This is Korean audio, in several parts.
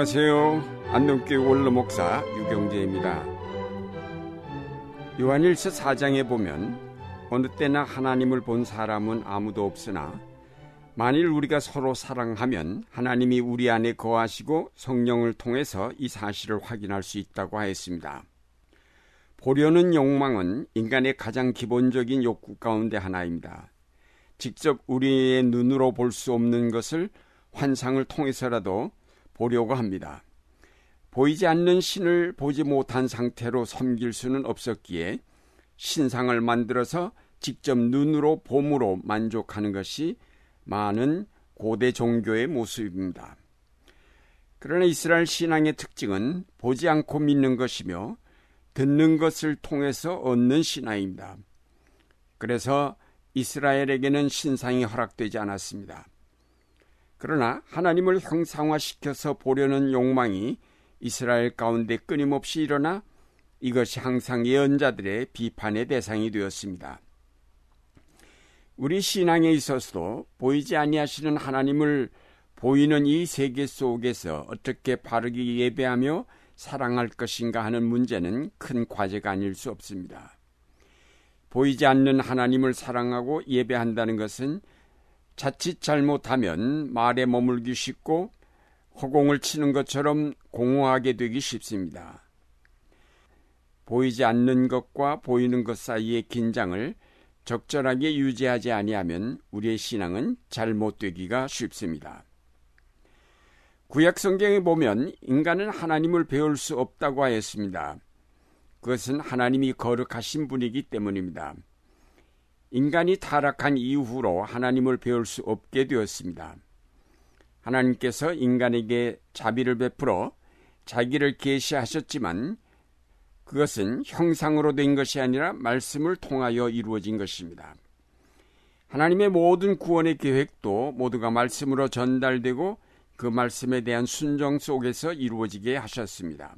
안녕하세요. 안동교회 원로 목사 유경재입니다. 요한일서 4장에 보면 어느 때나 하나님을 본 사람은 아무도 없으나 만일 우리가 서로 사랑하면 하나님이 우리 안에 거하시고 성령을 통해서 이 사실을 확인할 수 있다고 하였습니다. 보려는 욕망은 인간의 가장 기본적인 욕구 가운데 하나입니다. 직접 우리의 눈으로 볼 수 없는 것을 환상을 통해서라도 보려고 합니다. 보이지 않는 신을 보지 못한 상태로 섬길 수는 없었기에 신상을 만들어서 직접 눈으로 봄으로 만족하는 것이 많은 고대 종교의 모습입니다. 그러나 이스라엘 신앙의 특징은 보지 않고 믿는 것이며 듣는 것을 통해서 얻는 신앙입니다. 그래서 이스라엘에게는 신상이 허락되지 않았습니다. 그러나 하나님을 형상화시켜서 보려는 욕망이 이스라엘 가운데 끊임없이 일어나 이것이 항상 예언자들의 비판의 대상이 되었습니다. 우리 신앙에 있어서도 보이지 아니하시는 하나님을 보이는 이 세계 속에서 어떻게 바르게 예배하며 사랑할 것인가 하는 문제는 큰 과제가 아닐 수 없습니다. 보이지 않는 하나님을 사랑하고 예배한다는 것은 자칫 잘못하면 말에 머물기 쉽고 허공을 치는 것처럼 공허하게 되기 쉽습니다. 보이지 않는 것과 보이는 것 사이의 긴장을 적절하게 유지하지 아니하면 우리의 신앙은 잘못되기가 쉽습니다. 구약 성경에 보면 인간은 하나님을 배울 수 없다고 하였습니다. 그것은 하나님이 거룩하신 분이기 때문입니다. 인간이 타락한 이후로 하나님을 배울 수 없게 되었습니다. 하나님께서 인간에게 자비를 베풀어 자기를 계시하셨지만 그것은 형상으로 된 것이 아니라 말씀을 통하여 이루어진 것입니다. 하나님의 모든 구원의 계획도 모두가 말씀으로 전달되고 그 말씀에 대한 순종 속에서 이루어지게 하셨습니다.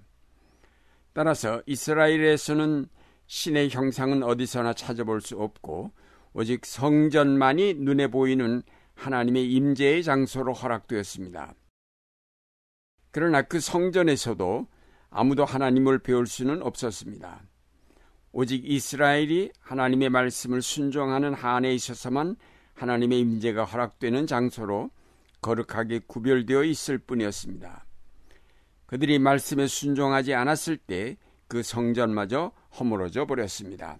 따라서 이스라엘에서는 신의 형상은 어디서나 찾아볼 수 없고 오직 성전만이 눈에 보이는 하나님의 임재의 장소로 허락되었습니다. 그러나 그 성전에서도 아무도 하나님을 배울 수는 없었습니다. 오직 이스라엘이 하나님의 말씀을 순종하는 한에 있어서만 하나님의 임재가 허락되는 장소로 거룩하게 구별되어 있을 뿐이었습니다. 그들이 말씀에 순종하지 않았을 때 그 성전마저 허물어져 버렸습니다.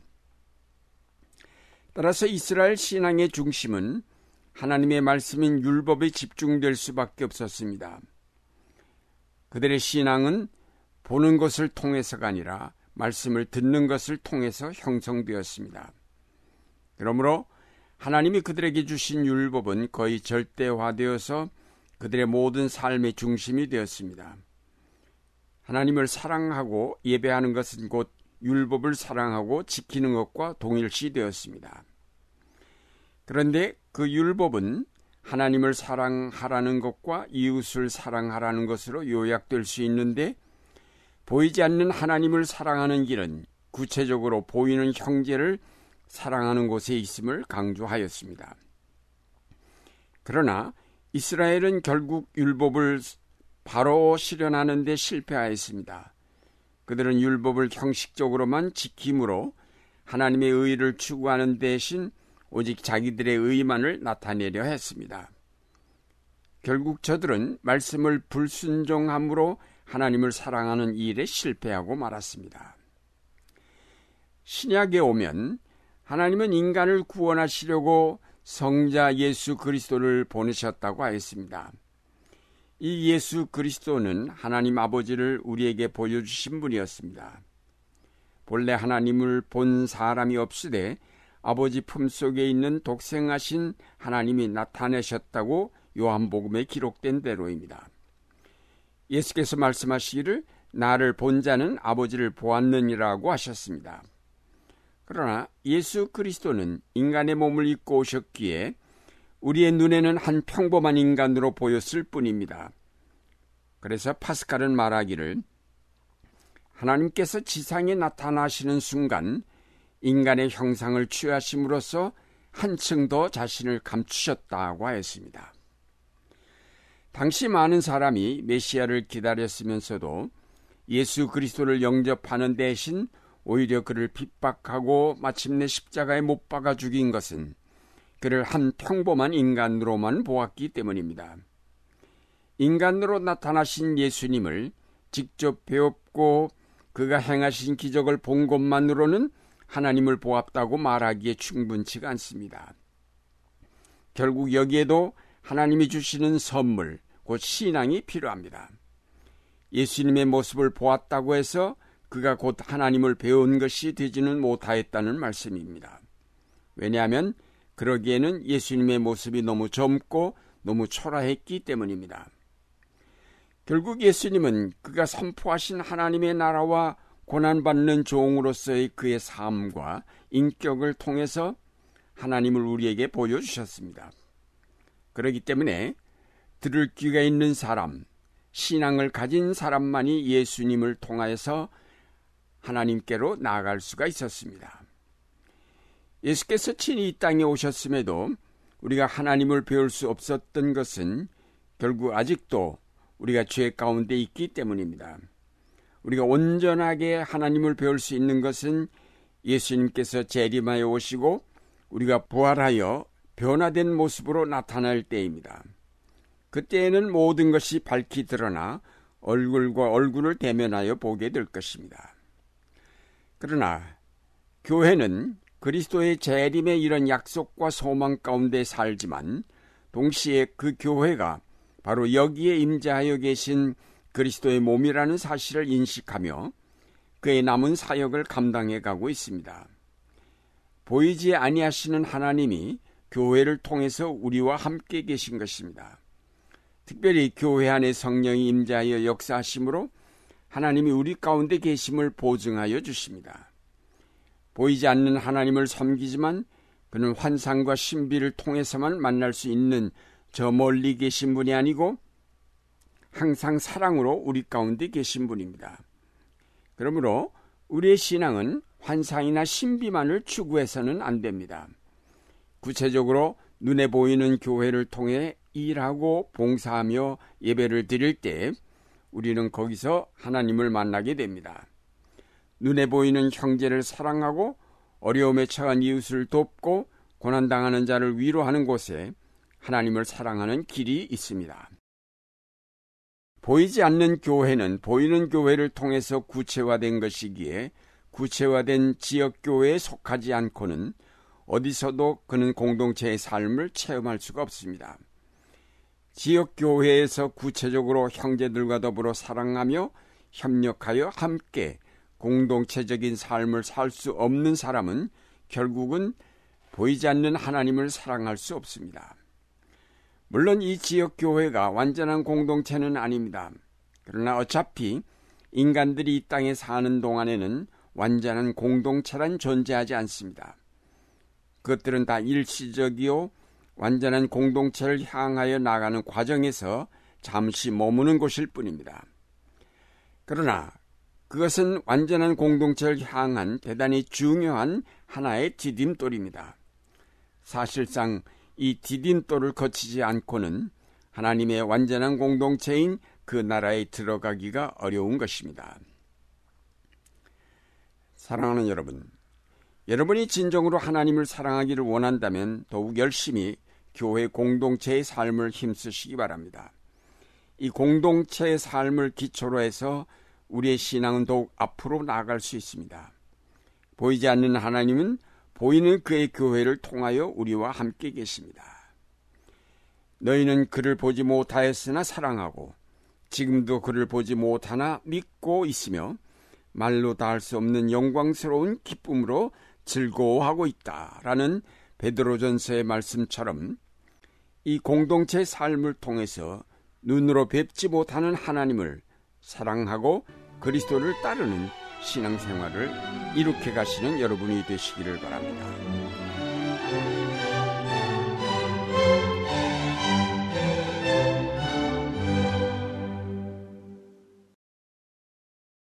따라서 이스라엘 신앙의 중심은 하나님의 말씀인 율법에 집중될 수밖에 없었습니다. 그들의 신앙은 보는 것을 통해서가 아니라 말씀을 듣는 것을 통해서 형성되었습니다. 그러므로 하나님이 그들에게 주신 율법은 거의 절대화되어서 그들의 모든 삶의 중심이 되었습니다. 하나님을 사랑하고 예배하는 것은 곧 율법을 사랑하고 지키는 것과 동일시 되었습니다. 그런데 그 율법은 하나님을 사랑하라는 것과 이웃을 사랑하라는 것으로 요약될 수 있는데 보이지 않는 하나님을 사랑하는 길은 구체적으로 보이는 형제를 사랑하는 곳에 있음을 강조하였습니다. 그러나 이스라엘은 결국 율법을 바로 실현하는 데 실패하였습니다. 그들은 율법을 형식적으로만 지킴으로 하나님의 의를 추구하는 대신 오직 자기들의 의만을 나타내려 했습니다. 결국 저들은 말씀을 불순종함으로 하나님을 사랑하는 일에 실패하고 말았습니다. 신약에 오면 하나님은 인간을 구원하시려고 성자 예수 그리스도를 보내셨다고 하였습니다. 이 예수 그리스도는 하나님 아버지를 우리에게 보여주신 분이었습니다. 본래 하나님을 본 사람이 없으되 아버지 품속에 있는 독생하신 하나님이 나타내셨다고 요한복음에 기록된 대로입니다. 예수께서 말씀하시기를 나를 본 자는 아버지를 보았느니라고 하셨습니다. 그러나 예수 그리스도는 인간의 몸을 입고 오셨기에 우리의 눈에는 한 평범한 인간으로 보였을 뿐입니다. 그래서 파스칼은 말하기를 하나님께서 지상에 나타나시는 순간 인간의 형상을 취하심으로써 한층 더 자신을 감추셨다고 하였습니다. 당시 많은 사람이 메시아를 기다렸으면서도 예수 그리스도를 영접하는 대신 오히려 그를 핍박하고 마침내 십자가에 못 박아 죽인 것은 그를 한 평범한 인간으로만 보았기 때문입니다. 인간으로 나타나신 예수님을 직접 배웠고 그가 행하신 기적을 본 것만으로는 하나님을 보았다고 말하기에 충분치가 않습니다. 결국 여기에도 하나님이 주시는 선물, 곧 신앙이 필요합니다. 예수님의 모습을 보았다고 해서 그가 곧 하나님을 배운 것이 되지는 못하였다는 말씀입니다. 왜냐하면 그러기에는 예수님의 모습이 너무 젊고 너무 초라했기 때문입니다. 결국 예수님은 그가 선포하신 하나님의 나라와 고난받는 종으로서의 그의 삶과 인격을 통해서 하나님을 우리에게 보여주셨습니다. 그렇기 때문에 들을 귀가 있는 사람, 신앙을 가진 사람만이 예수님을 통하여서 하나님께로 나아갈 수가 있었습니다. 예수께서 친히 이 땅에 오셨음에도 우리가 하나님을 배울 수 없었던 것은 결국 아직도 우리가 죄 가운데 있기 때문입니다. 우리가 온전하게 하나님을 배울 수 있는 것은 예수님께서 재림하여 오시고 우리가 부활하여 변화된 모습으로 나타날 때입니다. 그때에는 모든 것이 밝히 드러나 얼굴과 얼굴을 대면하여 보게 될 것입니다. 그러나 교회는 그리스도의 재림의 이런 약속과 소망 가운데 살지만 동시에 그 교회가 바로 여기에 임재하여 계신 그리스도의 몸이라는 사실을 인식하며 그의 남은 사역을 감당해 가고 있습니다. 보이지 아니하시는 하나님이 교회를 통해서 우리와 함께 계신 것입니다. 특별히 교회 안에 성령이 임재하여 역사하심으로 하나님이 우리 가운데 계심을 보증하여 주십니다. 보이지 않는 하나님을 섬기지만 그는 환상과 신비를 통해서만 만날 수 있는 저 멀리 계신 분이 아니고 항상 사랑으로 우리 가운데 계신 분입니다. 그러므로 우리의 신앙은 환상이나 신비만을 추구해서는 안 됩니다. 구체적으로 눈에 보이는 교회를 통해 일하고 봉사하며 예배를 드릴 때 우리는 거기서 하나님을 만나게 됩니다. 눈에 보이는 형제를 사랑하고 어려움에 처한 이웃을 돕고 고난당하는 자를 위로하는 곳에 하나님을 사랑하는 길이 있습니다. 보이지 않는 교회는 보이는 교회를 통해서 구체화된 것이기에 구체화된 지역교회에 속하지 않고는 어디서도 그는 공동체의 삶을 체험할 수가 없습니다. 지역교회에서 구체적으로 형제들과 더불어 사랑하며 협력하여 함께 공동체적인 삶을 살 수 없는 사람은 결국은 보이지 않는 하나님을 사랑할 수 없습니다. 물론 이 지역 교회가 완전한 공동체는 아닙니다. 그러나 어차피 인간들이 이 땅에 사는 동안에는 완전한 공동체란 존재하지 않습니다. 그것들은 다 일시적이요 완전한 공동체를 향하여 나가는 과정에서 잠시 머무는 곳일 뿐입니다. 그러나 그것은 완전한 공동체를 향한 대단히 중요한 하나의 디딤돌입니다. 사실상 이 디딤돌을 거치지 않고는 하나님의 완전한 공동체인 그 나라에 들어가기가 어려운 것입니다. 사랑하는 여러분, 여러분이 진정으로 하나님을 사랑하기를 원한다면 더욱 열심히 교회 공동체의 삶을 힘쓰시기 바랍니다. 이 공동체의 삶을 기초로 해서 우리의 신앙은 더욱 앞으로 나아갈 수 있습니다. 보이지 않는 하나님은 보이는 그의 교회를 통하여 우리와 함께 계십니다. 너희는 그를 보지 못하였으나 사랑하고 지금도 그를 보지 못하나 믿고 있으며 말로 다할 수 없는 영광스러운 기쁨으로 즐거워하고 있다라는 베드로전서의 말씀처럼 이 공동체 삶을 통해서 눈으로 뵙지 못하는 하나님을 사랑하고 그리스도를 따르는 신앙생활을 이룩해 가시는 여러분이 되시기를 바랍니다.